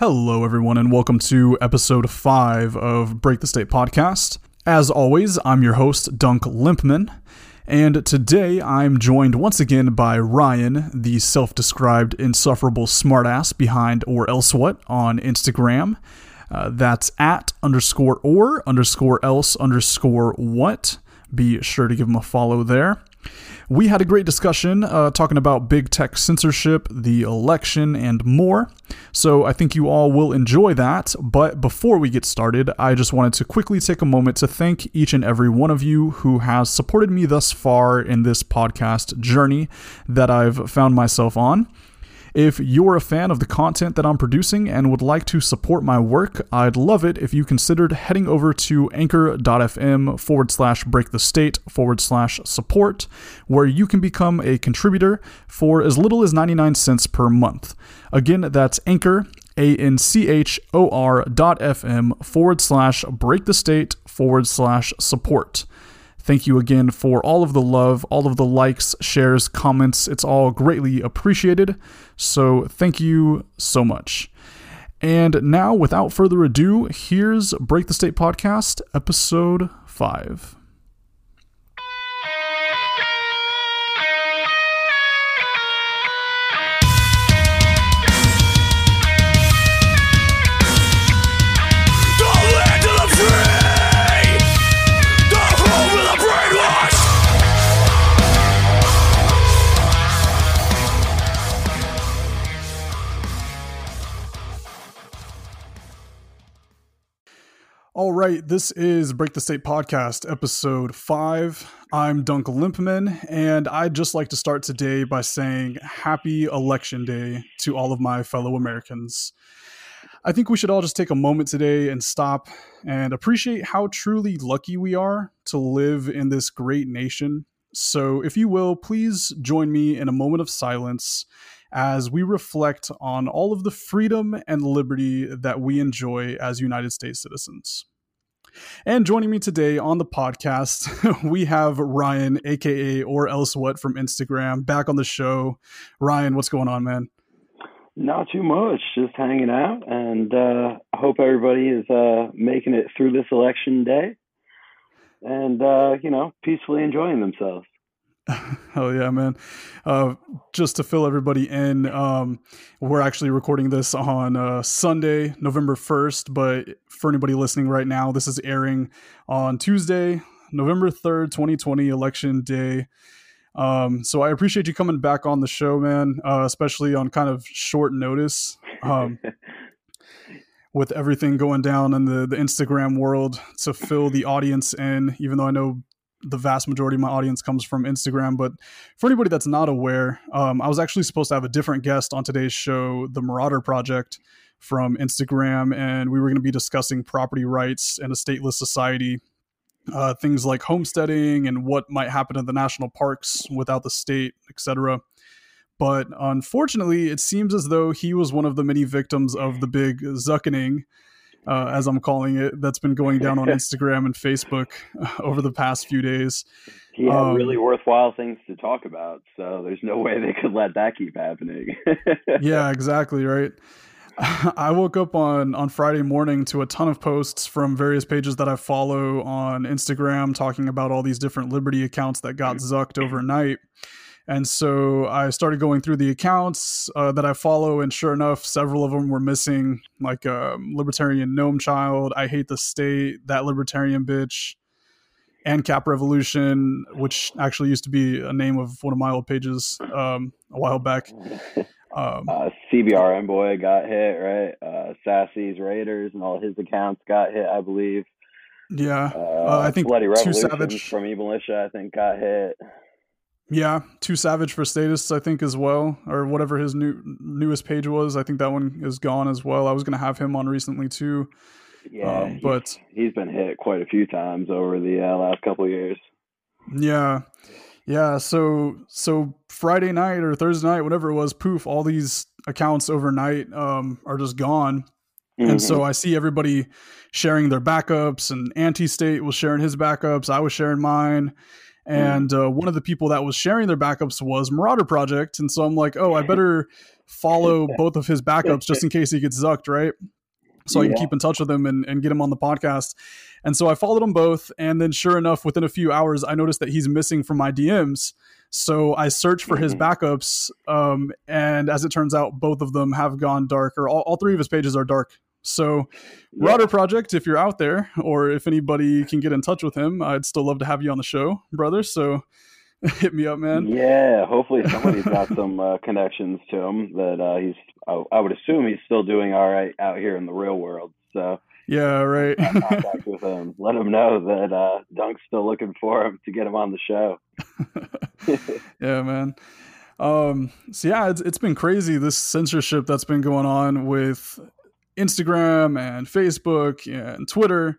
Hello, everyone, and welcome to episode five of Break the State podcast. As always, I'm your host, Dunk Limpman, and today I'm joined once again by Ryan, the self described insufferable smartass behind Or Else What on Instagram. Uh, that's at underscore or underscore else underscore what. Be sure to give him a follow there. We had a great discussion uh, talking about big tech censorship, the election, and more. So I think you all will enjoy that. But before we get started, I just wanted to quickly take a moment to thank each and every one of you who has supported me thus far in this podcast journey that I've found myself on. If you're a fan of the content that I'm producing and would like to support my work, I'd love it if you considered heading over to anchor.fm forward slash break the state forward slash support, where you can become a contributor for as little as 99 cents per month. Again, that's anchor, A-N-C-H-O-R dot FM forward slash break the state forward slash support. Thank you again for all of the love, all of the likes, shares, comments. It's all greatly appreciated. So thank you so much. And now, without further ado, here's Break the State Podcast, episode 5. Right, this is Break the State Podcast, episode five. I'm Dunk Limpman, and I'd just like to start today by saying Happy Election Day to all of my fellow Americans. I think we should all just take a moment today and stop and appreciate how truly lucky we are to live in this great nation. So, if you will, please join me in a moment of silence as we reflect on all of the freedom and liberty that we enjoy as United States citizens. And joining me today on the podcast, we have Ryan, aka or else what from Instagram, back on the show. Ryan, what's going on, man? Not too much, just hanging out, and uh, I hope everybody is uh, making it through this election day, and uh, you know, peacefully enjoying themselves. Hell yeah, man. Uh, just to fill everybody in, um, we're actually recording this on uh, Sunday, November 1st. But for anybody listening right now, this is airing on Tuesday, November 3rd, 2020, election day. Um, so I appreciate you coming back on the show, man, uh, especially on kind of short notice. Um, with everything going down in the, the Instagram world to fill the audience in, even though I know the vast majority of my audience comes from Instagram. But for anybody that's not aware, um, I was actually supposed to have a different guest on today's show, the Marauder Project from Instagram, and we were going to be discussing property rights and a stateless society. Uh, things like homesteading and what might happen in the national parks without the state, etc. But unfortunately, it seems as though he was one of the many victims of the big zuckening, uh, as I'm calling it, that's been going down on Instagram and Facebook uh, over the past few days. He had Um, really worthwhile things to talk about, so there's no way they could let that keep happening. yeah, exactly right. I woke up on on Friday morning to a ton of posts from various pages that I follow on Instagram talking about all these different Liberty accounts that got zucked overnight. And so I started going through the accounts uh, that I follow, and sure enough, several of them were missing, like um, Libertarian Gnome Child, I Hate the State, That Libertarian Bitch, and Cap Revolution, which actually used to be a name of one of my old pages um, a while back. Um, uh, CBRM boy got hit, right? Uh, Sassy's Raiders and all his accounts got hit, I believe. yeah, Uh, I think Bloody Revolution Savage- from Evil Militia, I think, got hit. Yeah, Too Savage for Status, I think as well, or whatever his new newest page was. I think that one is gone as well. I was gonna have him on recently too, Yeah, he- but he's been hit quite a few times over the uh, last couple of years. yeah, yeah. So so Friday night or Thursday night, whatever it was, poof, all these accounts overnight um, are just gone. And so I see everybody sharing their backups, and Anti State was sharing his backups. I was sharing mine. And uh, one of the people that was sharing their backups was Marauder Project. And so I'm like, oh, I better follow both of his backups just in case he gets zucked, right? So I can keep in touch with him and, and get him on the podcast. And so I followed them both. And then, sure enough, within a few hours, I noticed that he's missing from my DMs. So I searched for his Mhm. backups. Um, and as it turns out, both of them have gone dark, or all, all three of his pages are dark. So, Yeah. Project, if you're out there, or if anybody can get in touch with him, I'd still love to have you on the show, brother. So hit me up, man. Yeah, hopefully somebody's got some uh, connections to him that uh, he's. I, I would assume he's still doing all right out here in the real world. So Yeah, right. contact with him. Let him know that uh, Dunk's still looking for him to get him on the show. yeah, man. Um, so yeah, it's, it's been crazy this censorship that's been going on with Instagram and Facebook and Twitter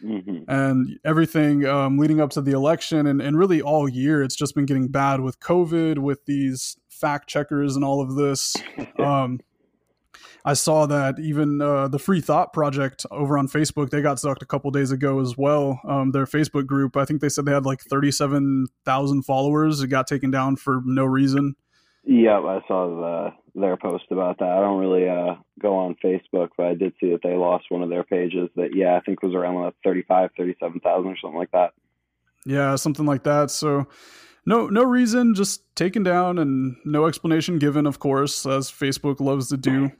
hmm and everything um, leading up to the election and, and really all year it's just been getting bad with covid with these fact checkers and all of this. Um, i saw that even uh, the free thought project over on facebook they got zucked a couple days ago as well. Um, their facebook group i think they said they had like 37000 followers. It got taken down for no reason. Yep, I saw the, their post about that. I don't really uh, go on Facebook, but I did see that they lost one of their pages that, yeah, I think was around like 35, 37,000 or something like that. Yeah, something like that. So no no reason, just taken down and no explanation given, of course, as Facebook loves to do.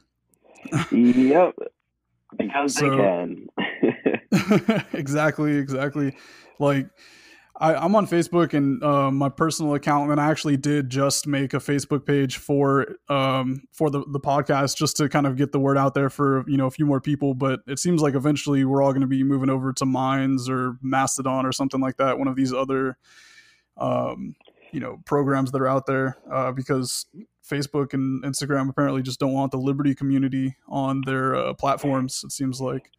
yep, because So- they can. exactly, exactly. Like I, I'm on Facebook and um, my personal account, and I actually did just make a Facebook page for um, for the, the podcast just to kind of get the word out there for you know a few more people. But it seems like eventually we're all going to be moving over to Minds or Mastodon or something like that. One of these other um, you know programs that are out there uh, because Facebook and Instagram apparently just don't want the Liberty community on their uh, platforms. It seems like.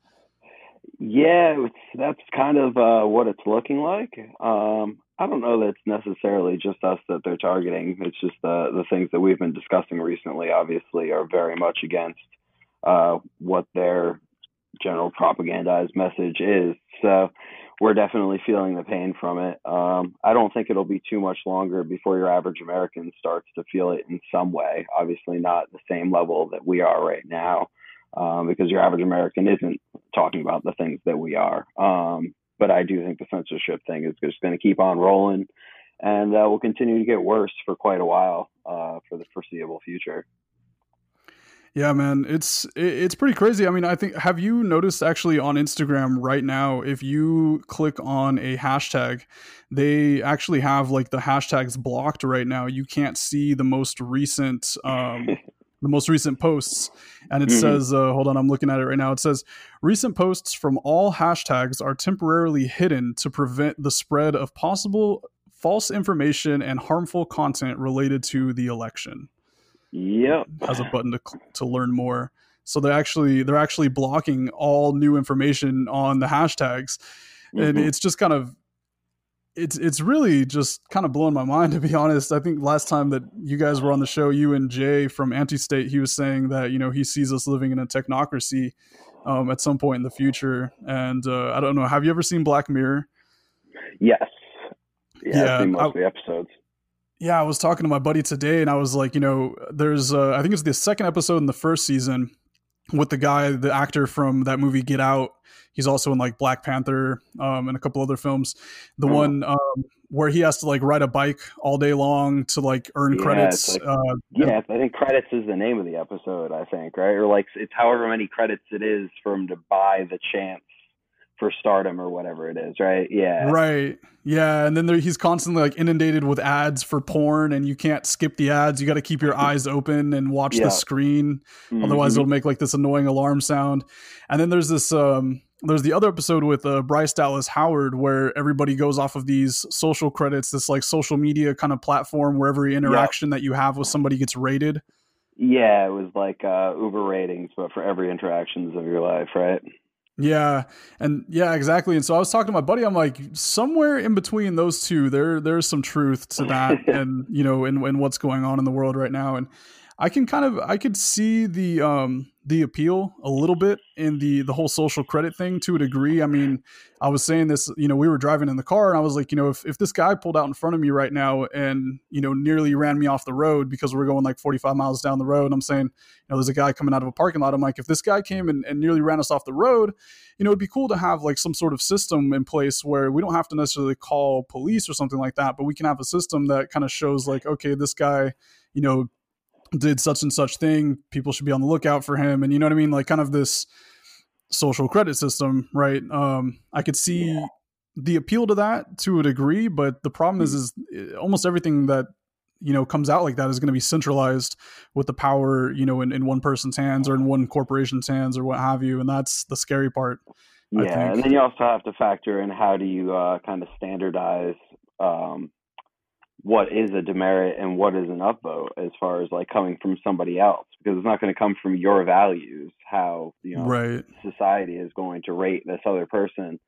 Yeah, that's kind of uh, what it's looking like. Um, I don't know that it's necessarily just us that they're targeting. It's just the the things that we've been discussing recently. Obviously, are very much against uh, what their general propagandized message is. So we're definitely feeling the pain from it. Um, I don't think it'll be too much longer before your average American starts to feel it in some way. Obviously, not the same level that we are right now um, because your average American isn't talking about the things that we are. Um, but I do think the censorship thing is just going to keep on rolling and uh, will continue to get worse for quite a while uh, for the foreseeable future. Yeah, man, it's it's pretty crazy. I mean, I think have you noticed actually on Instagram right now, if you click on a hashtag, they actually have like the hashtags blocked right now. You can't see the most recent um, the most recent posts, and it Mhm. says, uh, hold on, I'm looking at it right now. It says recent posts from all hashtags are temporarily hidden to prevent the spread of possible false information and harmful content related to the election Yep. has a button to to learn more. So they're actually they're actually blocking all new information on the hashtags, and Mhm. it's just kind of it's it's really just kind of blowing my mind to be honest. I think last time that you guys were on the show, you and Jay from Anti State, he was saying that you know he sees us living in a technocracy um, at some point in the future, and uh, I don't know. Have you ever seen Black Mirror? Yes. Yeah, Yeah, I've seen most I- of the episodes. Yeah, I was talking to my buddy today, and I was like, you know, there's, uh, I think it's the second episode in the first season with the guy, the actor from that movie Get Out. He's also in like Black Panther um, and a couple other films. The Oh. one um, where he has to like ride a bike all day long to like earn Yeah, credits. like- uh, Yeah, I think credits is the name of the episode, I think, right? Or like it's however many credits it is for him to buy the chance for stardom or whatever it is, right? Yeah. Right. Yeah, and then there, he's constantly like inundated with ads for porn, and you can't skip the ads. You got to keep your eyes open and watch Yeah. the screen. Mhm. otherwise it'll make like this annoying alarm sound and then there's this um there's the other episode with uh, bryce dallas howard where everybody goes off of these social credits this like social media kind of platform where every interaction that you have with somebody gets rated Yeah, it was like uh, Uber ratings, but for every interactions of your life, right? Yeah and yeah exactly and so i was talking to my buddy i'm like somewhere in between those two there there's some truth to that and you know and, and what's going on in the world right now and I can kind of I could see the um the appeal a little bit in the the whole social credit thing to a degree. I mean, I was saying this, you know, we were driving in the car and I was like, you know, if, if this guy pulled out in front of me right now and, you know, nearly ran me off the road because we're going like 45 miles down the road, I'm saying, you know, there's a guy coming out of a parking lot. I'm like, if this guy came and, and nearly ran us off the road, you know, it'd be cool to have like some sort of system in place where we don't have to necessarily call police or something like that, but we can have a system that kind of shows like, okay, this guy, you know, did such and such thing. People should be on the lookout for him. And you know what I mean? Like kind of this social credit system, right? Um, I could see yeah. the appeal to that to a degree, but the problem is, is eh, almost everything that you know comes out like that is going to be centralized with the power, you know, in, in one person's hands or in one corporation's hands or what have you, and that's the scary part. Yeah, and then you also have to factor in how do you uh, kind of standardize um, what is a demerit and what is an upvote as far as like coming from somebody else because it's not going to come from your values how you know right. society is going to rate this other person.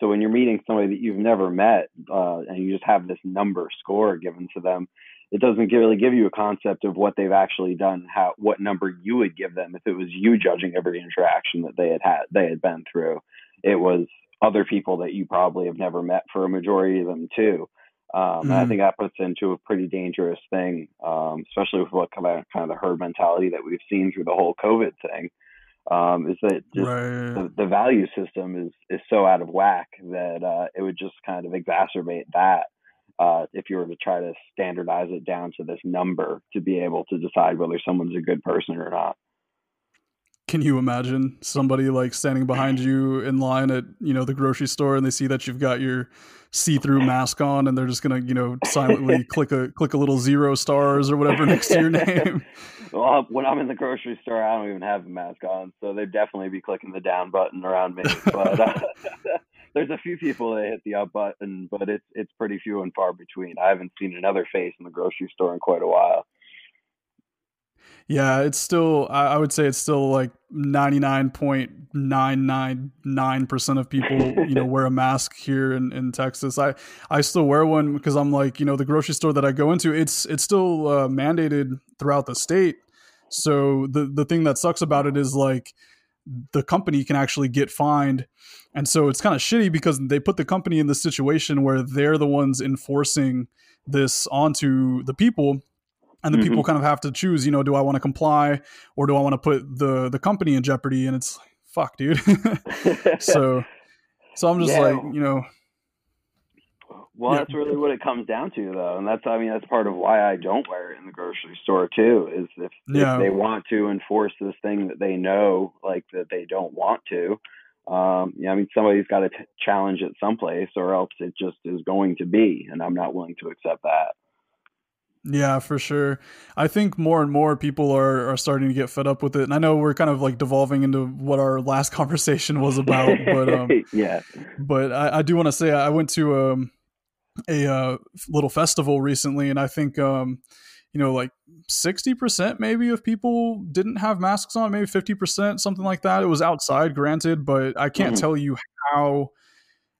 So when you're meeting somebody that you've never met uh, and you just have this number score given to them it doesn't really give you a concept of what they've actually done how what number you would give them if it was you judging every interaction that they had had they had been through. It was other people that you probably have never met for a majority of them too um, mm. I think that puts into a pretty dangerous thing, um, especially with what kind of, kind of the herd mentality that we've seen through the whole COVID thing. Um, is that just right. the, the, value system is is so out of whack that uh, it would just kind of exacerbate that uh, if you were to try to standardize it down to this number to be able to decide whether someone's a good person or not can you imagine somebody like standing behind you in line at you know the grocery store and they see that you've got your see-through mask on and they're just gonna you know silently click a click a little zero stars or whatever next to your name? Well when i'm in the grocery store i don't even have a mask on so they'd definitely be clicking the down button around me but uh, there's a few people that hit the up button but it's it's pretty few and far between. I haven't seen another face in the grocery store in quite a while yeah, it's still, I would say it's still like 99.999% of people, you know, wear a mask here in, in Texas. I, I still wear one because I'm like, you know, the grocery store that I go into, it's, it's still uh, mandated throughout the state. So the, the thing that sucks about it is like the company can actually get fined. And so it's kind of shitty because they put the company in the situation where they're the ones enforcing this onto the people and the mm-hmm. people kind of have to choose you know do i want to comply or do i want to put the the company in jeopardy and it's like fuck dude so so i'm just yeah. like you know well yeah. that's really what it comes down to though and that's i mean that's part of why i don't wear it in the grocery store too is if, yeah. if they want to enforce this thing that they know like that they don't want to um, yeah, I mean, somebody's got to challenge it someplace, or else it just is going to be, and I'm not willing to accept that. Yeah, for sure. I think more and more people are, are starting to get fed up with it. And I know we're kind of like devolving into what our last conversation was about, but um, yeah. But I, I do want to say I went to um, a uh, little festival recently, and I think um, you know like sixty percent maybe of people didn't have masks on, maybe fifty percent, something like that. It was outside, granted, but I can't mm-hmm. tell you how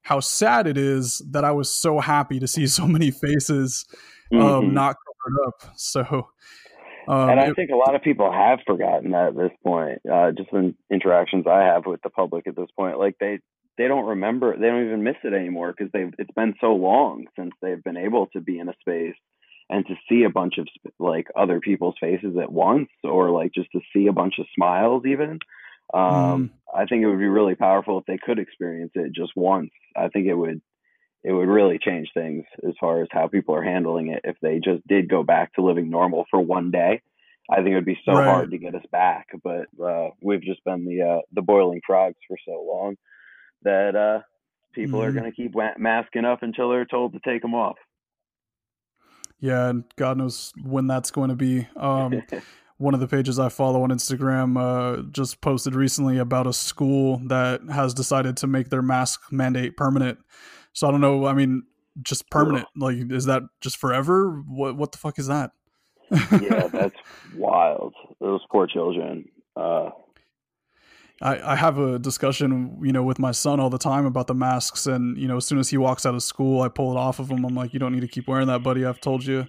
how sad it is that I was so happy to see so many faces um, mm-hmm. not up. So, um, and I it, think a lot of people have forgotten that at this point. Uh, just in interactions I have with the public at this point, like they they don't remember, they don't even miss it anymore because they've it's been so long since they've been able to be in a space and to see a bunch of like other people's faces at once, or like just to see a bunch of smiles even. Um, mm. I think it would be really powerful if they could experience it just once. I think it would it would really change things as far as how people are handling it if they just did go back to living normal for one day. I think it would be so right. hard to get us back, but uh, we've just been the uh, the boiling frogs for so long that uh, people mm-hmm. are going to keep masking up until they're told to take them off. Yeah, and God knows when that's going to be. Um, one of the pages I follow on Instagram uh, just posted recently about a school that has decided to make their mask mandate permanent. So I don't know. I mean, just permanent. Like, is that just forever? What What the fuck is that? yeah, that's wild. Those poor children. Uh, I, I have a discussion, you know, with my son all the time about the masks, and you know, as soon as he walks out of school, I pull it off of him. I'm like, you don't need to keep wearing that, buddy. I've told you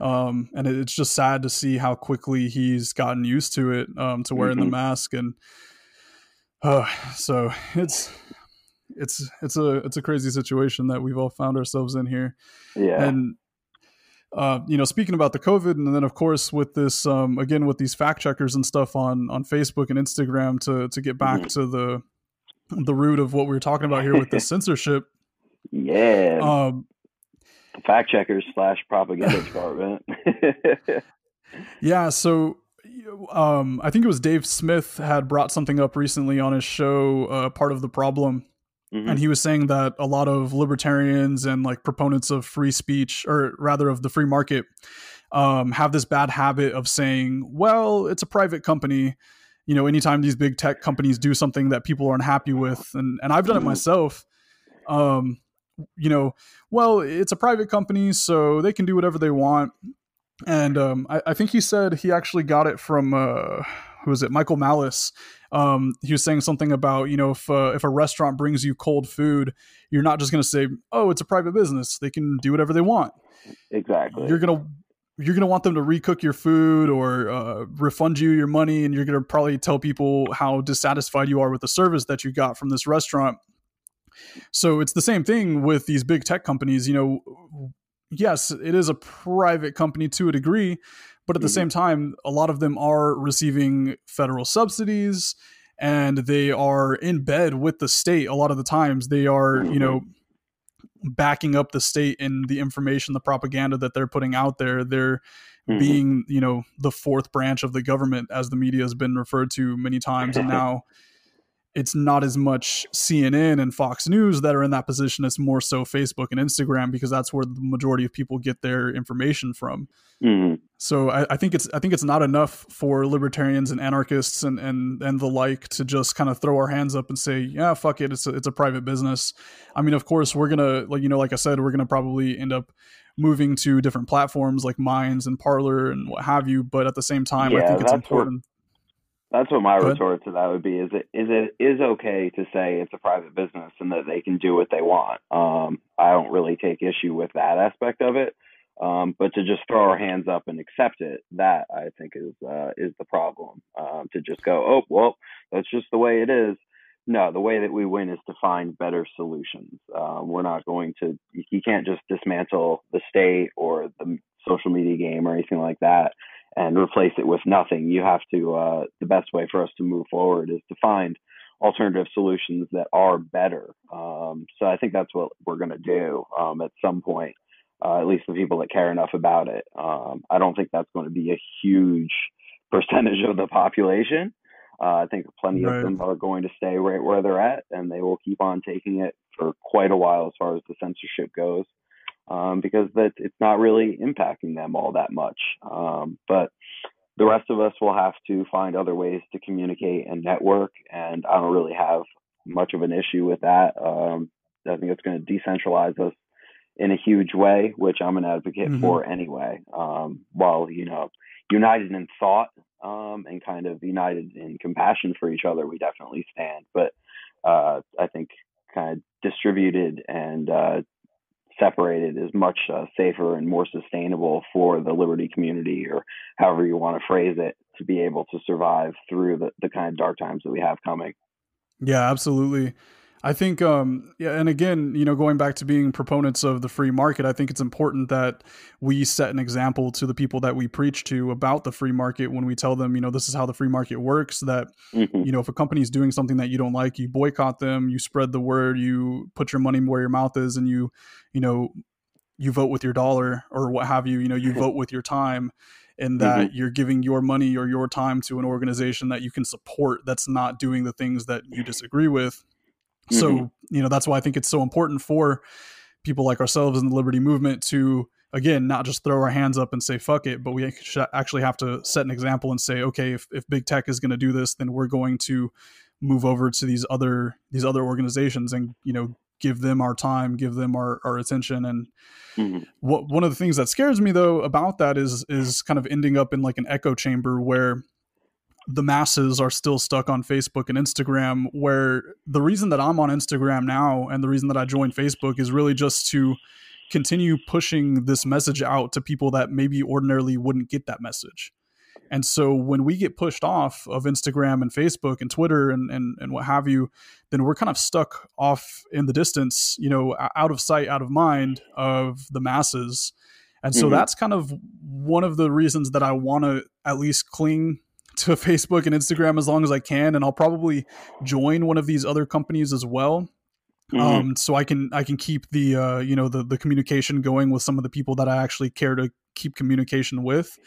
Um, and it, it's just sad to see how quickly he's gotten used to it, um, to wearing the Mhm. mask. And uh, so it's it's it's a it's a crazy situation that we've all found ourselves in here. Yeah. And uh, you know, speaking about the COVID, and then of course with this um, again with these fact checkers and stuff on on Facebook and Instagram to to get back Mhm. to the the root of what we were talking about here with the censorship. yeah. Um, Fact checkers slash propaganda department. yeah, so um, I think it was Dave Smith had brought something up recently on his show, uh, part of the problem, Mhm. and he was saying that a lot of libertarians and like proponents of free speech or rather of the free market um, have this bad habit of saying well it's a private company you know anytime these big tech companies do something that people aren't happy with and, and i've done it Mhm. myself um, you know well it's a private company so they can do whatever they want and um, I, I think he said he actually got it from uh, who was it michael malice um, he was saying something about you know if uh, if a restaurant brings you cold food, you're not just going to say, "Oh, it's a private business; they can do whatever they want." exactly. You're gonna you're gonna want them to recook your food or uh, refund you your money, and you're gonna probably tell people how dissatisfied you are with the service that you got from this restaurant. So it's the same thing with these big tech companies. You know, yes, it is a private company to a degree, but at the Mhm. same time, a lot of them are receiving federal subsidies and they are in bed with the state a lot of the times. They are, you know, backing up the state in the information, the propaganda that they're putting out there. They're Mhm. being, you know, the fourth branch of the government, as the media has been referred to many times. And now it's not as much CNN and Fox News that are in that position. It's more so Facebook and Instagram because that's where the majority of people get their information from. Mhm. So I, I think it's I think it's not enough for libertarians and anarchists and and and the like to just kind of throw our hands up and say, yeah, fuck it, it's a, it's a private business. I mean, of course, we're gonna like you know, like I said, we're gonna probably end up moving to different platforms like Minds and Parler and what have you. But at the same time, I think it's that's what- important. That's what my retort to that would be: is it is it is okay to say it's a private business and that they can do what they want? Um, I don't really take issue with that aspect of it, um, but to just throw our hands up and accept it, that I think is uh, is the problem. Um, to just go, oh well, that's just the way it is. No, the way that we win is to find better solutions. Um, we're not going to. You can't just dismantle the state or the social media game or anything like that and replace it with nothing. You have to. Uh, the best way for us to move forward is to find alternative solutions that are better. Um, so I think that's what we're going to do um, at some point. Uh, at least the people that care enough about it. Um, I don't think that's going to be a huge percentage of the population. Uh, I think plenty Right. of them are going to stay right where they're at, and they will keep on taking it for quite a while as far as the censorship goes, um, because that it's not really impacting them all that much. Um, but the rest of us will have to find other ways to communicate and network, and I don't really have much of an issue with that. Um, I think it's going to decentralize us in a huge way, which I'm an advocate Mhm. for anyway. Um, while you know, united in thought um, and kind of united in compassion for each other, we definitely stand. But uh, I think kind of distributed and uh, separated is much uh, safer and more sustainable for the liberty community, or however you want to phrase it, to be able to survive through the, the kind of dark times that we have coming. Yeah, absolutely. I think, um, yeah, and again, you know, going back to being proponents of the free market, I think it's important that we set an example to the people that we preach to about the free market when we tell them, you know, this is how the free market works. That Mhm. you know, if a company is doing something that you don't like, you boycott them, you spread the word, you put your money where your mouth is, and you, you know, you vote with your dollar or what have you. You know, you vote with your time, and that you're giving your money or your time to an organization that you can support that's not doing the things that you disagree with. So, Mhm. you know, that's why I think it's so important for people like ourselves in the liberty movement to again not just throw our hands up and say fuck it but we actually have to set an example and say okay if, if big tech is going to do this then we're going to move over to these other these other organizations and you know give them our time give them our, our attention and Mhm. what one of the things that scares me though about that is is kind of ending up in like an echo chamber where the masses are still stuck on Facebook and Instagram where the reason that I'm on Instagram now and the reason that I joined Facebook is really just to continue pushing this message out to people that maybe ordinarily wouldn't get that message. And so when we get pushed off of Instagram and Facebook and Twitter and, and, and what have you, then we're kind of stuck off in the distance, you know, out of sight, out of mind of the masses. And so mm-hmm. that's kind of one of the reasons that I want to at least cling to Facebook and Instagram as long as I can. And I'll probably join one of these other companies as well. Mm-hmm. Um, so I can I can keep the uh, you know the the communication going with some of the people that I actually care to keep communication with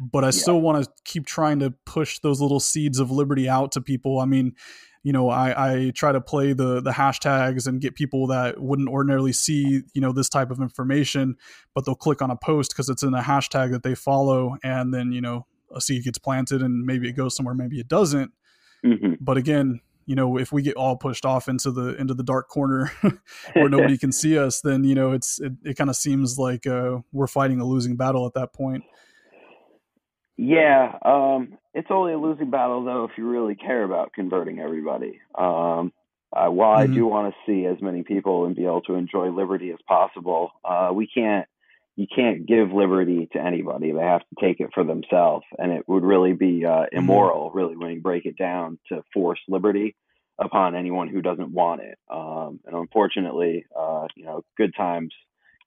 but I yeah. still want to keep trying to push those little seeds of liberty out to people. I mean, you know, I, I try to play the the hashtags and get people that wouldn't ordinarily see, you know, this type of information, but they'll click on a post because it's in a hashtag that they follow, and then you know a seed gets planted, and maybe it goes somewhere, maybe it doesn't. Mm-hmm. But again, you know, if we get all pushed off into the into the dark corner where nobody can see us, then you know it's it, it kind of seems like uh, we're fighting a losing battle at that point. Yeah, um, it's only a losing battle though if you really care about converting everybody. Um, uh, while mm-hmm. I do want to see as many people and be able to enjoy liberty as possible, uh, we can't. You can't give liberty to anybody. They have to take it for themselves, and it would really be uh, mm-hmm. immoral, really, when you break it down, to force liberty upon anyone who doesn't want it. Um, and unfortunately, uh, you know, good times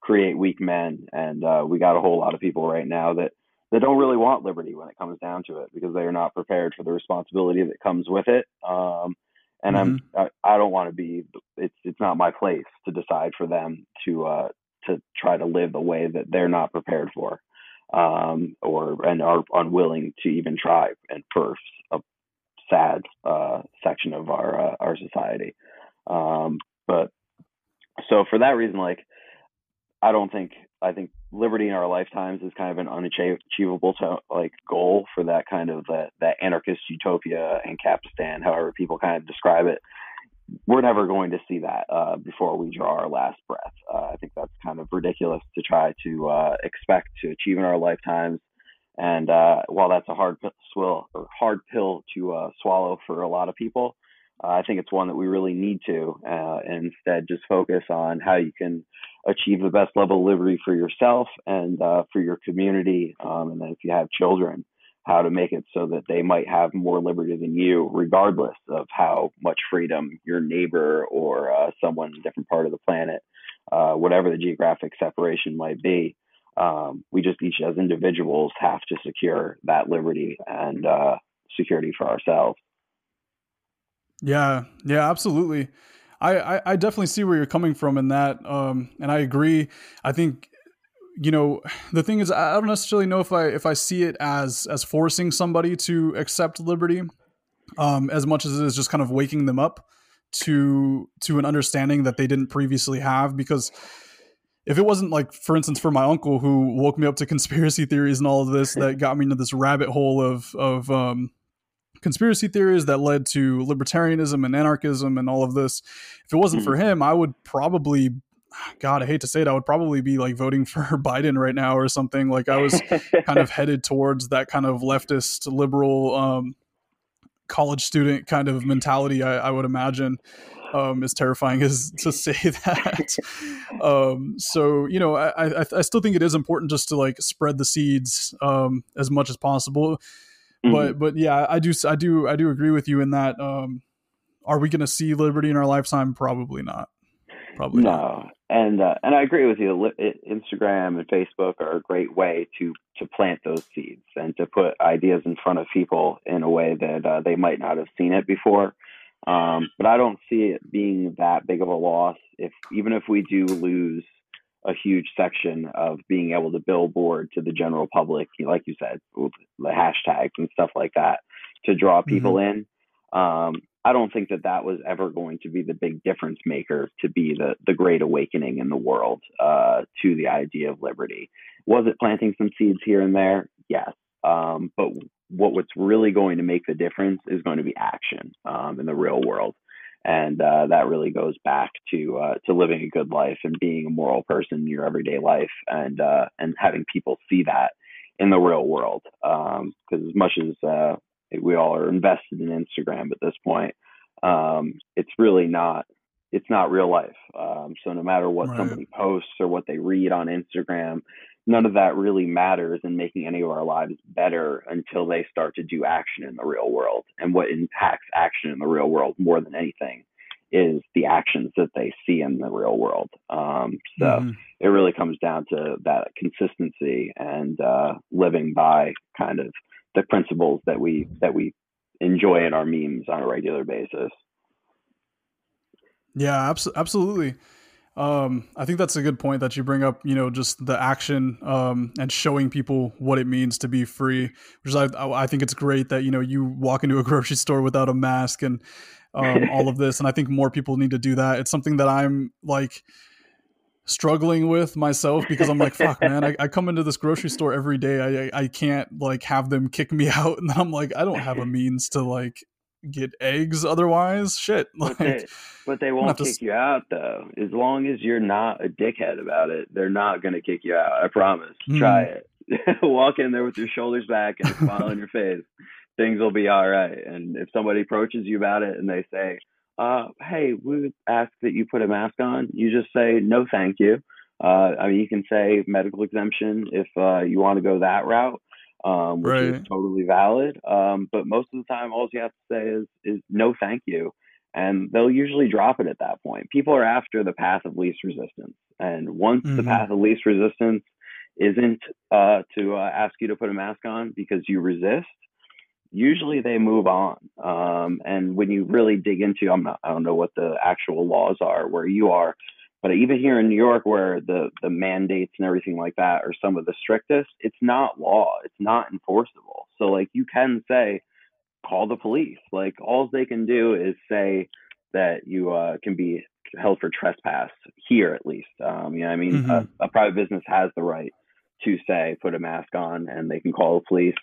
create weak men, and uh, we got a whole lot of people right now that they don't really want liberty when it comes down to it because they are not prepared for the responsibility that comes with it. Um, and mm-hmm. I'm I, I don't want to be it's it's not my place to decide for them to uh, to try to live a way that they're not prepared for um, or and are unwilling to even try and for a sad uh, section of our uh, our society. Um, but so for that reason, like I don't think I think liberty in our lifetimes is kind of an unachievable to, like goal for that kind of that, that anarchist utopia and Capistan, however people kind of describe it. We're never going to see that uh, before we draw our last breath. Uh, I think that's kind of ridiculous to try to uh, expect to achieve in our lifetimes. And uh, while that's a hard pill, hard pill to uh, swallow for a lot of people, uh, I think it's one that we really need to instead just focus on how you can achieve the best level of liberty for yourself and for your community. Um, and then if you have children, how to make it so that they might have more liberty than you, regardless of how much freedom your neighbor or uh, someone in a different part of the planet, uh, whatever the geographic separation might be. Um, we just each as individuals have to secure that liberty and uh, security for ourselves. Yeah, yeah, absolutely. I, I, definitely see where you're coming from in that, um, and I agree. I think you know the thing is i don't necessarily know if i if i see it as as forcing somebody to accept liberty um as much as it is just kind of waking them up to to an understanding that they didn't previously have because if it wasn't like for instance for my uncle who woke me up to conspiracy theories and all of this that got me into this rabbit hole of of um conspiracy theories that led to libertarianism and anarchism and all of this. If it wasn't mm-hmm. for him, I would probably God, I hate to say it, I would probably be like voting for Biden right now or something. Like I was kind of headed towards that kind of leftist liberal um, college student kind of mentality. I, I would imagine. Um, as terrifying as to say that. um, so you know, I, I, I still think it is important just to like spread the seeds um, as much as possible. Mm-hmm. But but yeah, I do I do I do agree with you in that. Um, are we going to see liberty in our lifetime? Probably not. Probably no. Not. And uh, and I agree with you. Instagram and Facebook are a great way to to plant those seeds and to put ideas in front of people in a way that uh, they might not have seen it before. Um, but I don't see it being that big of a loss if even if we do lose a huge section of being able to billboard to the general public, like you said, the hashtags and stuff like that to draw people mm-hmm. in. Um, I don't think that that was ever going to be the big difference maker to be the the great awakening in the world uh, to the idea of liberty. Was it planting some seeds here and there? Yes. Um, but what what's really going to make the difference is going to be action um, in the real world and uh, that really goes back to uh, to living a good life and being a moral person in your everyday life, and uh, and having people see that in the real world. Because um, as much as uh, we all are invested in Instagram at this point, um, it's really not it's not real life. Um, so no matter what Right. somebody posts or what they read on Instagram, none of that really matters in making any of our lives better until they start to do action in the real world. And what impacts action in the real world more than anything is the actions that they see in the real world. Um, so Mhm. it really comes down to that consistency and uh, living by kind of the principles that we that we enjoy in our memes on a regular basis. Yeah, abs- absolutely. Um, I think that's a good point that you bring up. You know, just the action um, and showing people what it means to be free. Which is, I, I think it's great that you know you walk into a grocery store without a mask and um, all of this. And I think more people need to do that. It's something that I'm like struggling with myself because I'm like, fuck, man, I, I come into this grocery store every day. I, I I can't like have them kick me out, and then I'm like, I don't have a means to like get eggs otherwise. Shit, But they, but they won't kick s- you out though. As long as you're not a dickhead about it, they're not going to kick you out. I promise. Hmm. Try it. Walk in there with your shoulders back and a smile on your face. Things will be all right. And if somebody approaches you about it and they say, uh, "Hey, we would ask that you put a mask on," you just say, "No, thank you." Uh, I mean, you can say medical exemption if uh, you want to go that route, um, which is totally valid. Um, but most of the time, all you have to say is is no, thank you and they'll usually drop it at that point. People are after the path of least resistance, and once the Mhm. path of least resistance isn't uh, to uh, ask you to put a mask on because you resist, usually they move on. Um, and when you really dig into, I'm not, I don't know what the actual laws are where you are, but even here in New York, where the the mandates and everything like that are some of the strictest, it's not law. It's not enforceable. So like you can say call the police. Like all they can do is say that you uh, can be held for trespass here, at least. Um, you know, I mean, Mhm. a, a private business has the right to say put a mask on, and they can call the police.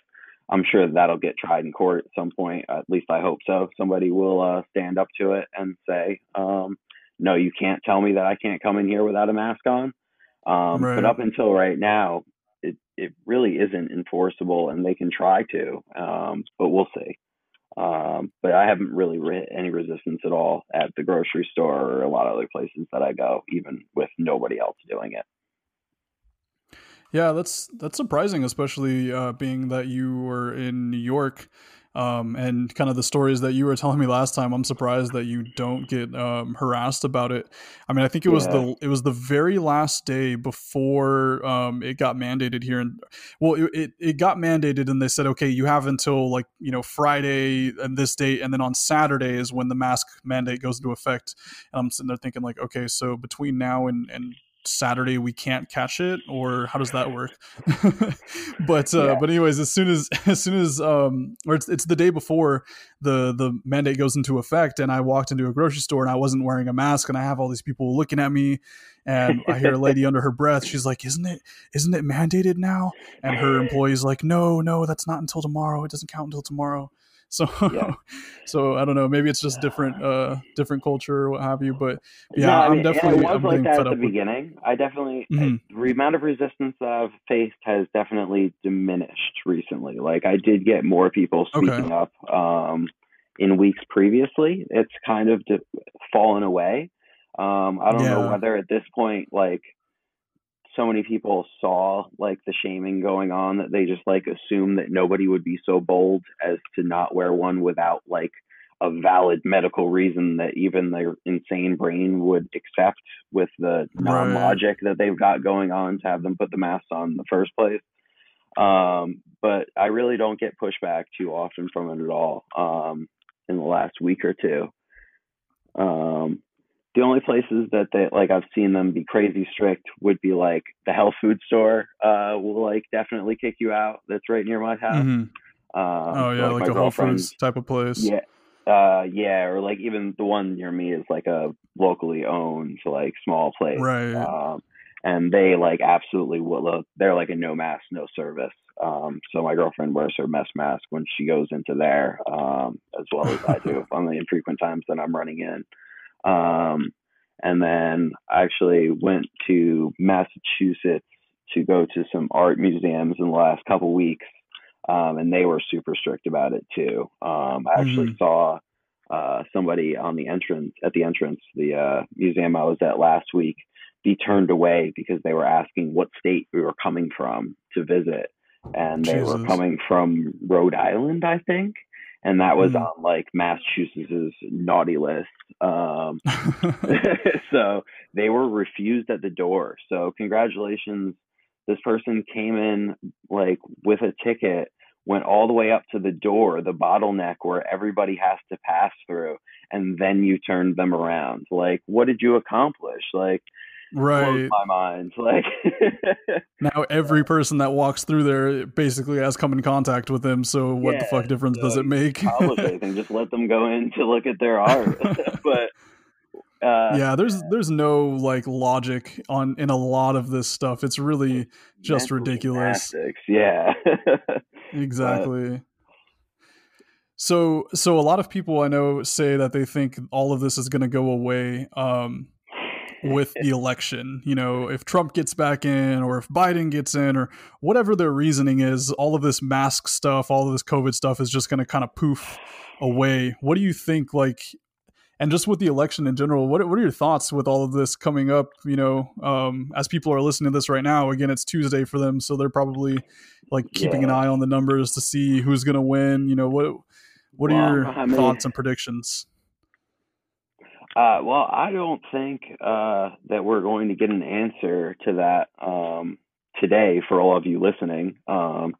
I'm sure that'll get tried in court at some point. At least I hope so. Somebody will uh, stand up to it and say, um, "No, you can't tell me that I can't come in here without a mask on." Um, Right. But up until right now, it it really isn't enforceable, and they can try to, um, but we'll see. Um, but I haven't really re- any resistance at all at the grocery store or a lot of other places that I go, even with nobody else doing it. Yeah, that's that's surprising, especially uh, being that you were in New York, um, and kind of the stories that you were telling me last time. I'm surprised that you don't get um, harassed about it. I mean, I think it was Yeah. the it was the very last day before um, it got mandated here, and well, it, it it got mandated, and they said, okay, you have until like you know Friday and this date, and then on Saturday is when the mask mandate goes into effect. And I'm sitting there thinking like, okay, so between now and and Saturday we can't catch it, or how does that work? but uh, Yeah. but anyways, as soon as as soon as um, or it's, it's the day before the the mandate goes into effect, and I walked into a grocery store and I wasn't wearing a mask, and I have all these people looking at me, and I hear a lady under her breath, she's like, "Isn't it isn't it mandated now?" And her employee's like, "No, no, that's not until tomorrow. It doesn't count until tomorrow." So, Yeah. so I don't know. Maybe it's just different, uh, different culture or what have you. But yeah, No, I I'm mean, definitely it was I'm like that at the beginning. I definitely Mhm. the amount of resistance that I've faced has definitely diminished recently. Like I did get more people Okay. speaking up um, in weeks previously. It's kind of de- fallen away. Um, I don't know whether at this point, like so many people saw like the shaming going on that they just like assume that nobody would be so bold as to not wear one without like a valid medical reason that even their insane brain would accept with the non logic that they've got going on to have them put the masks on in the first place. Um, but I really don't get pushback too often from it at all um, in the last week or two. Um, the only places that they like I've seen them be crazy strict would be like the health food store uh, will like definitely kick you out. That's right near my house. Mhm. Um, Oh yeah, like, my a Whole Foods type of place. yeah. Uh, yeah, or like even the one near me is like a locally owned, like small place. Right. Um, and they like absolutely will. Look, they're like a no mask, no service. Um, so my girlfriend wears her mess mask when she goes into there, um, as well as I do on the infrequent times that I'm running in. Um, and then I actually went to Massachusetts to go to some art museums in the last couple weeks um, and they were super strict about it too. Um, I actually Mhm. saw uh, somebody on the entrance at the entrance the uh, museum I was at last week be turned away because they were asking what state we were coming from to visit, and they were coming from Rhode Island, I think, and that was Hmm. on like Massachusetts's naughty list. Um, so they were refused at the door. So congratulations, this person came in like with a ticket, went all the way up to the door, the bottleneck where everybody has to pass through, and then you turned them around. Like, what did you accomplish? Like, right. my mind. Like, Now every person that walks through there basically has come in contact with him. So what the fuck difference does it make? anything? Just let them go in to look at their art. but uh, yeah, there's there's no like logic on in a lot of this stuff. It's really just ridiculous. Yeah. Exactly. So so a lot of people I know say that they think all of this is going to go away um, with the election. You know, if Trump gets back in, or if Biden gets in, or whatever their reasoning is, all of this mask stuff, all of this COVID stuff is just going to kind of poof away. What do you think? Like, and just with the election in general, what what are your thoughts with all of this coming up? You know, um, as people are listening to this right now, again, it's Tuesday for them, so they're probably like keeping an eye on the numbers to see who's going to win. You know, what what are Well, your I mean- thoughts and predictions? Uh, well, I don't think uh, that we're going to get an answer to that um, today for all of you listening. Um,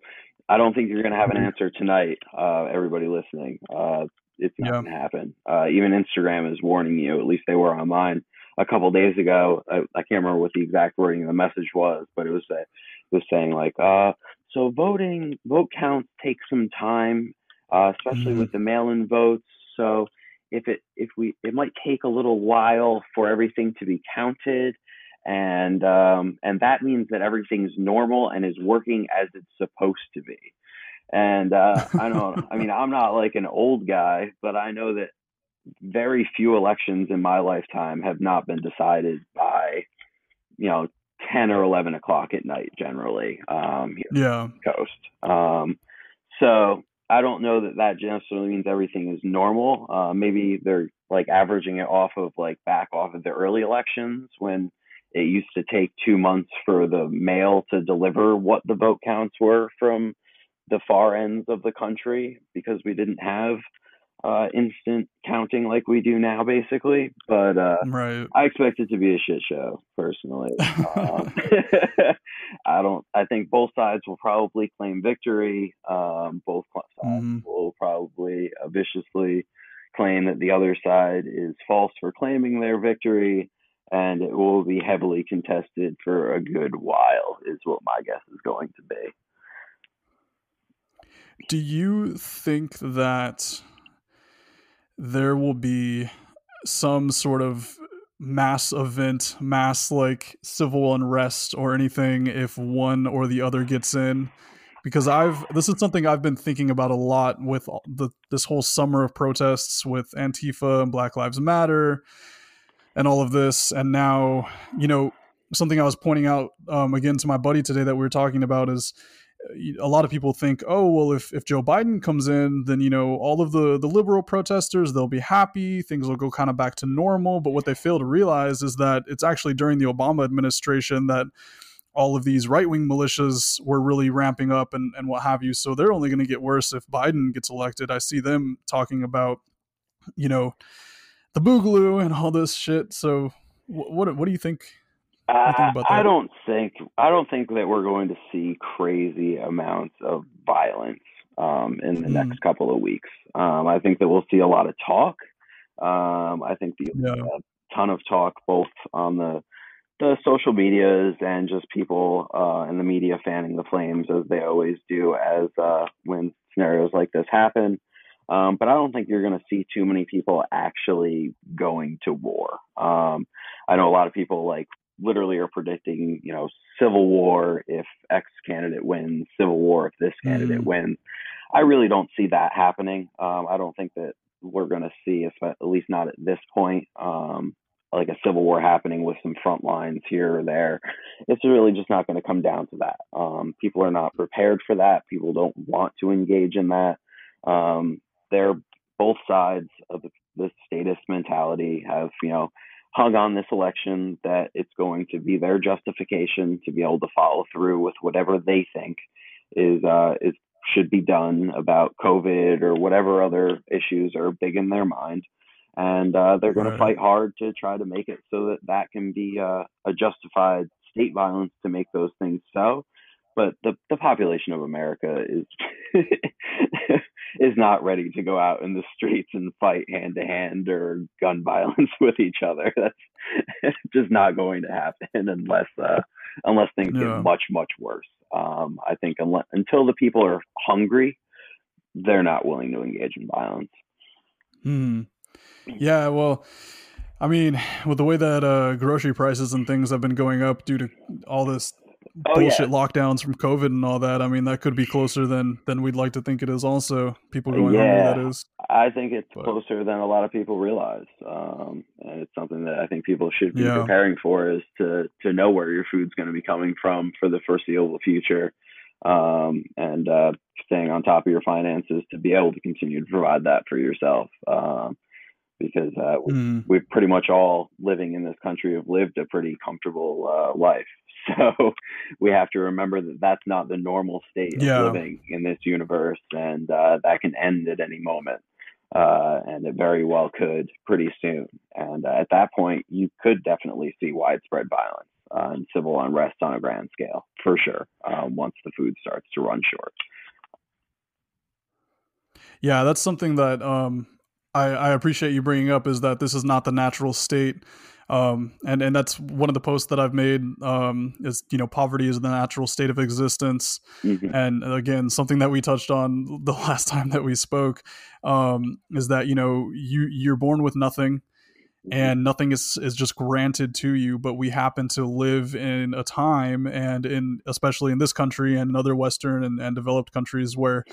I don't think you're going to have an answer tonight, uh, everybody listening. Uh, it's not Yeah. going to happen. Uh, even Instagram is warning you, at least they were on mine a couple days ago. I, I can't remember what the exact wording of the message was, but it was, it was saying, like, uh, so voting, vote counts take some time, uh, especially Mhm. with the mail in votes. So, if it if we it might take a little while for everything to be counted. And um, and that means that everything's normal and is working as it's supposed to be. And uh, i don't i mean i'm not like an old guy but i know that very few elections in my lifetime have not been decided by you know 10 or 11 o'clock at night generally um, here Yeah, coast. Um, so I don't know that that necessarily means everything is normal. Uh, maybe they're like averaging it off of like back off of the early elections when it used to take two months for the mail to deliver what the vote counts were from the far ends of the country because we didn't have uh, instant counting like we do now, basically. But uh, right. I expect it to be a shit show, personally. Um, I don't. I think both sides will probably claim victory. Um, both sides Mhm. will probably uh, viciously claim that the other side is false for claiming their victory, and it will be heavily contested for a good while. Is what my guess is going to be. Do you think that there will be some sort of mass event, mass like civil unrest or anything if one or the other gets in? Because I've this is something I've been thinking about a lot with the this whole summer of protests with Antifa and Black Lives Matter and all of this, and now you know something I was pointing out um, again to my buddy today that we were talking about is a lot of people think, oh well, if if Joe Biden comes in, then you know all of the the liberal protesters they'll be happy, things will go kind of back to normal. But what they fail to realize is that it's actually during the Obama administration that all of these right wing militias were really ramping up and and what have you. So they're only going to get worse if Biden gets elected. I see them talking about, you know, the boogaloo and all this shit. So wh- what what do you think? Uh, I don't think I don't think that we're going to see crazy amounts of violence um, in the Mm. next couple of weeks. Um, I think that we'll see a lot of talk. Um, I think the Yeah. a ton of talk both on the the social medias and just people uh, in the media fanning the flames as they always do as uh, when scenarios like this happen. Um, but I don't think you're going to see too many people actually going to war. Um, I know a lot of people like literally are predicting, you know, civil war if X candidate wins, civil war if this candidate Mhm. wins. I really don't see that happening. Um, I don't think that we're going to see, at least not at this point, um, like a civil war happening with some front lines here or there. It's really just not going to come down to that. Um, people are not prepared for that. People don't want to engage in that. Um, they're both sides of the, this mentality have you know hung on this election that it's going to be their justification to be able to follow through with whatever they think is uh, is should be done about COVID or whatever other issues are big in their mind. And uh, they're going Right. to fight hard to try to make it so that that can be uh, a justified state violence to make those things so. But the, the population of America is is not ready to go out in the streets and fight hand to hand or gun violence with each other. That's just not going to happen unless uh, unless things Yeah. get much much worse. Um, I think unless, until the people are hungry, they're not willing to engage in violence. Hmm. Yeah, well, I mean, with the way that uh, grocery prices and things have been going up due to all this Oh, yeah. bullshit lockdowns from COVID and all that, I mean, that could be closer than than we'd like to think it is. Also, people going Yeah. hungry. That is. I think it's But- closer than a lot of people realize, um, and it's something that I think people should be Yeah. preparing for is to to know where your food's going to be coming from for the foreseeable future, um, and uh, staying on top of your finances to be able to continue to provide that for yourself. Um, because uh, we, Hmm. we've pretty much all living in this country have lived a pretty comfortable uh, life. So we have to remember that that's not the normal state of Yeah. living in this universe, and uh, that can end at any moment. Uh, and it very well could pretty soon. And uh, at that point, you could definitely see widespread violence uh, and civil unrest on a grand scale, for sure, um, once the food starts to run short. Yeah, that's something that um, I, I appreciate you bringing up is that this is not the natural state. Um, and, and that's one of the posts that I've made um, is, you know, poverty is the natural state of existence. Mhm. And again, something that we touched on the last time that we spoke um, is that, you know, you, you're born with nothing and nothing is is just granted to you but we happen to live in a time and in especially in this country and in other western and, and developed countries where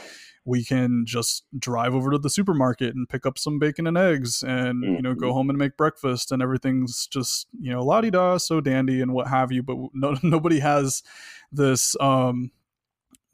we can just drive over to the supermarket and pick up some bacon and eggs and you know go Mhm. home and make breakfast and everything's just you know la-di-da so dandy and what have you but no, nobody has this um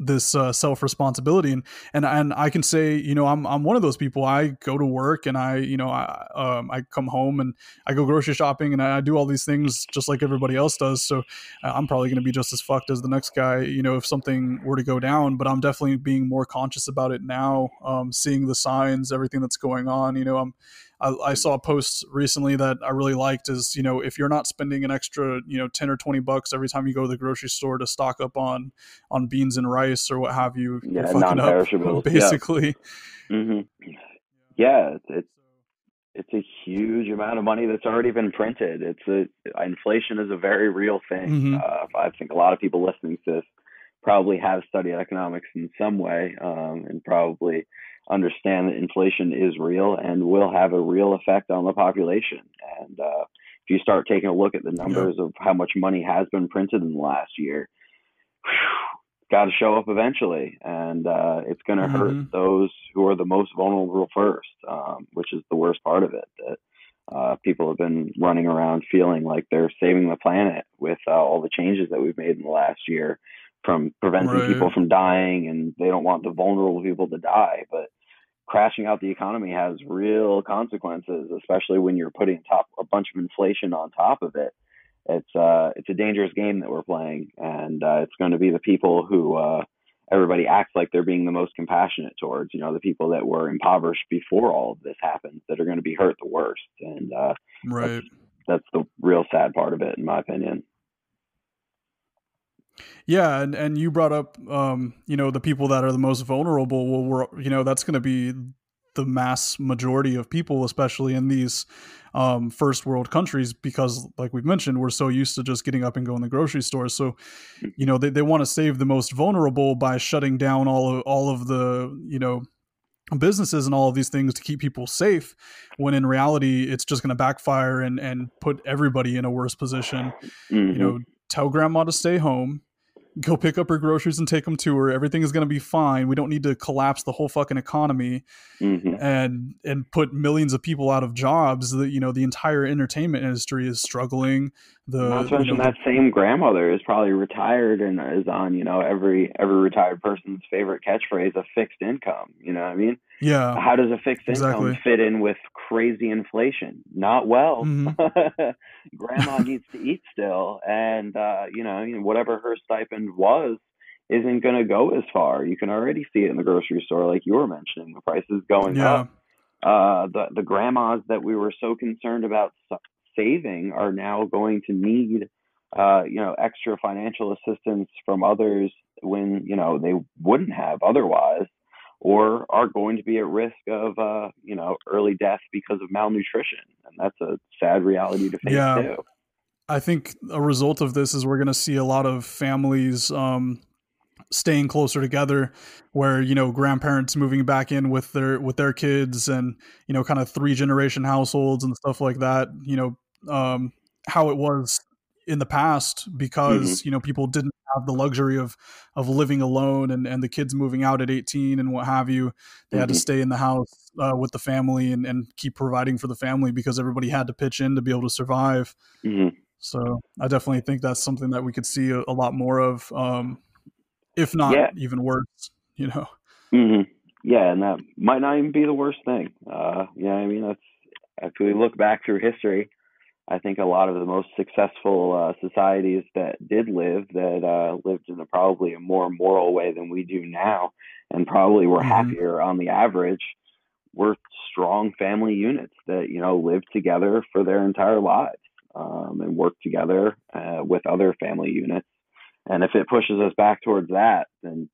this uh, self responsibility and and and I can say you know I'm I'm one of those people. I go to work and I you know I um I come home and I go grocery shopping and I do all these things just like everybody else does. So uh, I'm probably going to be just as fucked as the next guy you know if something were to go down. But I'm definitely being more conscious about it now um seeing the signs everything that's going on. You know I'm I, I saw a post recently that I really liked is you know if you're not spending an extra you know 10 or 20 bucks every time you go to the grocery store to stock up on on beans and rice or what have you you're Yeah, fucking up non-perishables, yeah. basically hmm Yeah, it's, it's it's a huge amount of money that's already been printed. It's a inflation is a very real thing. Mhm. Uh, I think a lot of people listening to this probably have studied economics in some way um, and probably understand that inflation is real and will have a real effect on the population. And uh, if you start taking a look at the numbers of how much money has been printed in the last year, got to show up eventually, and uh, it's going to Mhm. hurt those who are the most vulnerable first, um, which is the worst part of it. That uh, people have been running around feeling like they're saving the planet with uh, all the changes that we've made in the last year, from preventing Right. people from dying, and they don't want the vulnerable people to die, but crashing out the economy has real consequences, especially when you're putting top a bunch of inflation on top of it. It's uh, it's a dangerous game that we're playing, and uh, it's going to be the people who uh, everybody acts like they're being the most compassionate towards. You know, the people that were impoverished before all of this happened that are going to be hurt the worst, and uh, right that's the real sad part of it, in my opinion. Yeah, and and you brought up um, you know, the people that are the most vulnerable. Well, we're you know, that's going to be the mass majority of people, especially in these um, first world countries, because like we've mentioned, we're so used to just getting up and going to the grocery store. So, you know, they, they want to save the most vulnerable by shutting down all of all of the you know businesses and all of these things to keep people safe when in reality it's just going to backfire and and put everybody in a worse position you Mhm. know, tell grandma to stay home, go pick up her groceries and take them to her. Everything is going to be fine. We don't need to collapse the whole fucking economy Mhm. and and put millions of people out of jobs. That you know, the entire entertainment industry is struggling. The Not to you mention know, that same grandmother is probably retired and is on, you know, every every retired person's favorite catchphrase, a fixed income. You know what I mean? Yeah. How does a fixed exactly. income fit in with crazy inflation? Not well. Mhm. Grandma needs to eat still, and uh, you know, whatever her stipend was isn't going to go as far. You can already see it in the grocery store, like you were mentioning. The prices going Yeah. up. Uh, the the grandmas that we were so concerned about saving are now going to need, uh, you know, extra financial assistance from others when you know they wouldn't have otherwise, or are going to be at risk of, uh, you know, early death because of malnutrition, and that's a sad reality to face Yeah. too. I think a result of this is we're going to see a lot of families um, staying closer together, where you know grandparents moving back in with their with their kids, and you know kind of three generation households and stuff like that. You know um, how it was in the past because you know people didn't have the luxury of of living alone and and the kids moving out at 18 and what have you they had to Mhm. stay in the house uh, with the family and, and keep providing for the family because everybody had to pitch in to be able to survive hmm so I definitely think that's something that we could see a, a lot more of, um, if not Yeah. even worse. You know, hmm Yeah, and that might not even be the worst thing. Uh, what I mean, that's if we look back through history, I think a lot of the most successful uh, societies that did live that uh, lived in a probably a more moral way than we do now, and probably were Mhm. happier on the average, were strong family units that you know lived together for their entire lives um, and worked together uh, with other family units. And if it pushes us back towards that, then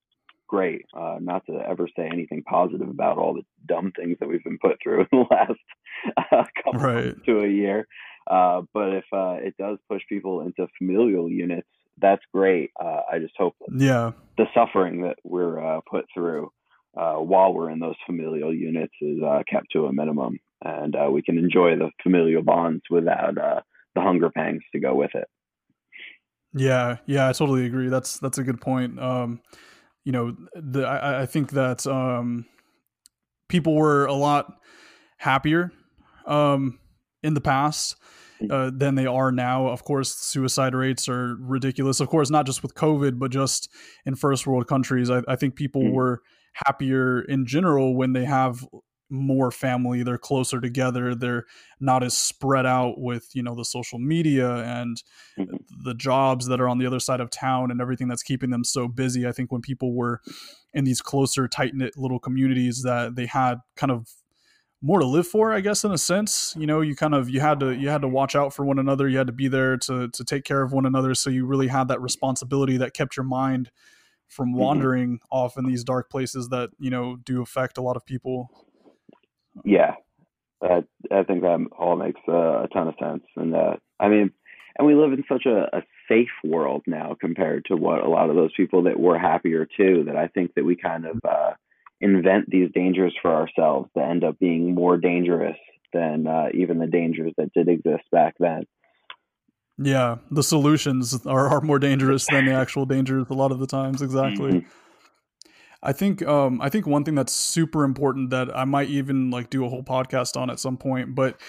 great. Uh, not to ever say anything positive about all the dumb things that we've been put through in the last uh, couple Right. to a year. Uh, but if uh, it does push people into familial units, that's great. Uh, I just hope that yeah, the suffering that we're uh, put through uh, while we're in those familial units is uh, kept to a minimum, and uh, we can enjoy the familial bonds without uh, the hunger pangs to go with it. yeah, yeah. I totally agree. That's that's a good point. Um, you know, the, I, I think that um, people were a lot happier um, in the past uh, than they are now. Of course, suicide rates are ridiculous. Of course, not just with COVID, but just in first world countries. I, I think people Mhm. were happier in general when they have more family. They're closer together. They're not as spread out with you know the social media and Mhm. the jobs that are on the other side of town and everything that's keeping them so busy. I think when people were in these closer, tight knit little communities, that they had kind of more to live for, I guess, in a sense. You know, you kind of you had to you had to watch out for one another. You had to be there to to take care of one another. So you really had that responsibility that kept your mind from wandering off in these dark places that you know do affect a lot of people. Yeah, I, I think that all makes uh, a ton of sense. And uh, I mean, and we live in such a, a safe world now compared to what a lot of those people that were happier too. That I think that we kind of uh, invent these dangers for ourselves that end up being more dangerous than uh, even the dangers that did exist back then. Yeah, the solutions are, are more dangerous than the actual dangers a lot of the times. Exactly. Mhm. I think um I think one thing that's super important that I might even like do a whole podcast on at some point, but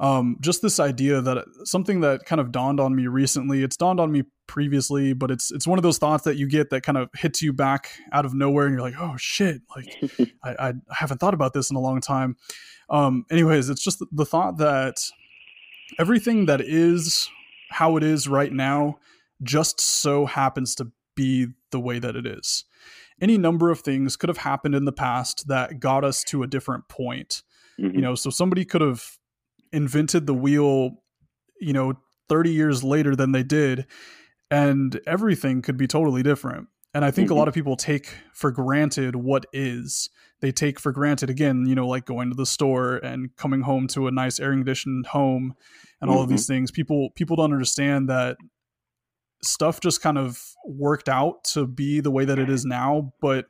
um just this idea that something that kind of dawned on me recently. It's dawned on me previously, but it's it's one of those thoughts that you get that kind of hits you back out of nowhere and you're like, "Oh shit, like I I haven't thought about this in a long time." Um anyways, it's just the thought that everything that is how it is right now just so happens to be the way that it is any number of things could have happened in the past that got us to a different point. Mhm. You know, so somebody could have invented the wheel, you know, 30 years later than they did, and everything could be totally different. And I think a Mhm. lot of people take for granted what is. They take for granted, again, you know, like going to the store and coming home to a nice air conditioned home and all of these things. People people don't understand that stuff just kind of worked out to be the way that it is now but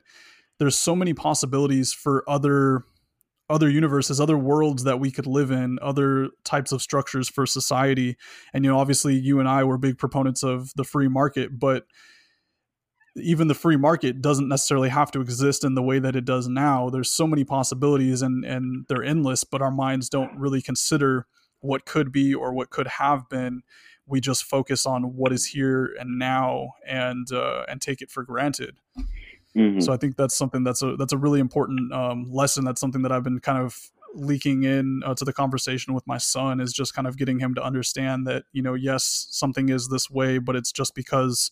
there's so many possibilities for other other universes other worlds that we could live in other types of structures for society. And you know obviously you and I were big proponents of the free market but even the free market doesn't necessarily have to exist in the way that it does now. There's so many possibilities and and they're endless but our minds don't really consider what could be or what could have been. We just focus on what is here and now and uh, and take it for granted. Mhm. So I think that's something that's a that's a really important um, lesson. That's something that I've been kind of leaking in uh, to the conversation with my son is just kind of getting him to understand that you know yes something is this way, but it's just because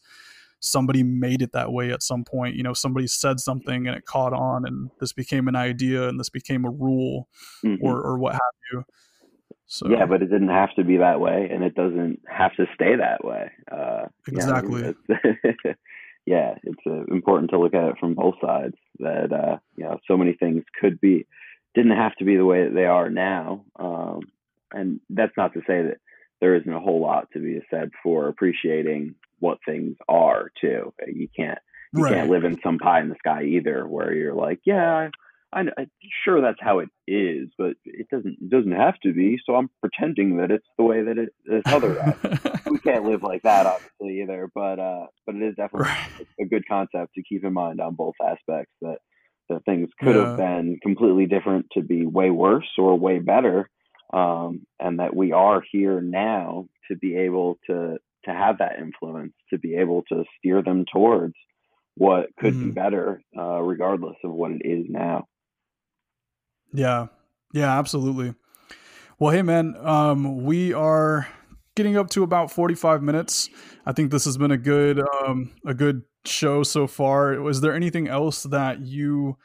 somebody made it that way at some point. You know, somebody said something and it caught on, and this became an idea, and this became a rule, Mhm. or or what have you. So yeah, but it didn't have to be that way, and it doesn't have to stay that way. Uh, you know, Exactly. yeah, it's uh, important to look at it from both sides. That uh, you know, so many things could be didn't have to be the way that they are now, um, and that's not to say that there isn't a whole lot to be said for appreciating what things are too. You can't you right, can't live in some pie in the sky either, where you're like, yeah, I'm sure that's how it is, but it doesn't it doesn't have to be. So I'm pretending that it's the way that it is otherwise. we can't live like that, obviously, either. But uh, but it is definitely right. a good concept to keep in mind on both aspects that that things could have been completely different to be way worse or way better, um, and that we are here now to be able to to have that influence, to be able to steer them towards what could be Mhm. better, uh, regardless of what it is now. Yeah. Yeah, absolutely. Well, hey man, um, we are getting up to about 45 minutes. I think this has been a good um a good show so far. Was there anything else that you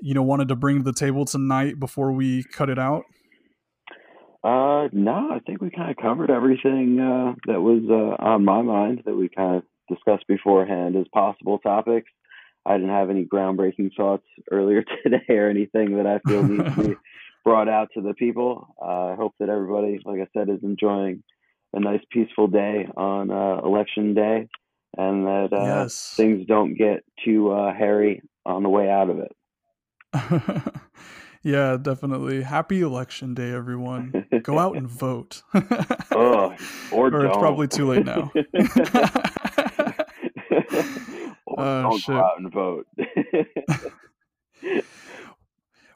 you know wanted to bring to the table tonight before we cut it out? Uh, no, I think we kind of covered everything uh, that was uh, on my mind that we kind of discussed beforehand as possible topics. I didn't have any groundbreaking thoughts earlier today or anything that I feel needs to be brought out to the people. Uh, I hope that everybody, like I said, is enjoying a nice peaceful day on uh, election day and that uh, yes. things don't get too uh, hairy on the way out of it. yeah, definitely. Happy election day everyone. Go out and vote. Oh, or, Or it's probably too late now. Or Oh, don't shit. go out and vote.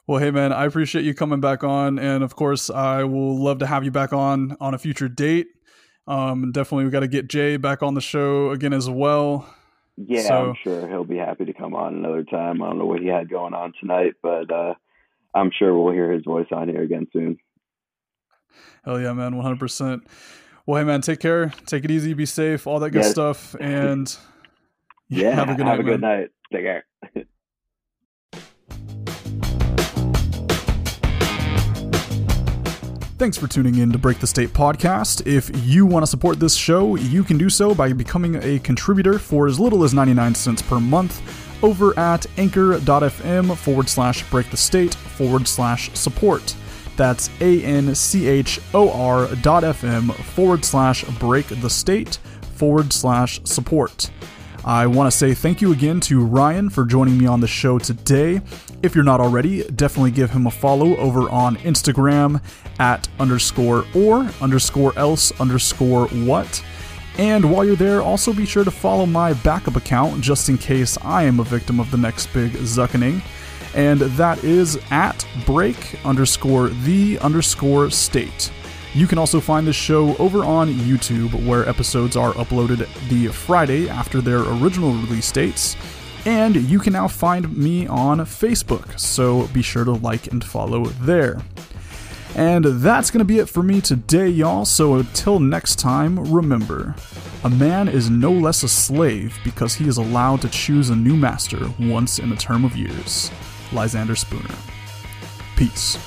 Well, hey man, I appreciate you coming back on, and of course, I will love to have you back on on a future date. Um, definitely, we got to get Jay back on the show again as well. yeah, So- I'm sure he'll be happy to come on another time. I don't know what he had going on tonight, but uh, I'm sure we'll hear his voice on here again soon. Hell yeah, man, one hundred percent. Well, hey man, take care, take it easy, be safe, all that good Yes. stuff, and Yeah, have a good night. a good man. night. Take care. Thanks for tuning in to Break the State podcast. If you want to support this show, you can do so by becoming a contributor for as little as 99 cents per month over at anchor.fm forward slash break the state forward slash support. That's A N C H O R dot FM forward slash break the state forward slash support. I want to say thank you again to Ryan for joining me on the show today. If you're not already, definitely give him a follow over on Instagram at underscore or underscore else underscore what. And while you're there, also be sure to follow my backup account just in case I am a victim of the next big zuckening. And that is at break underscore the underscore state. You can also find this show over on YouTube, where episodes are uploaded the Friday after their original release dates. And you can now find me on Facebook, so be sure to like and follow there. And that's going to be it for me today, y'all. So until next time, remember a man is no less a slave because he is allowed to choose a new master once in a term of years. Lysander Spooner. Peace.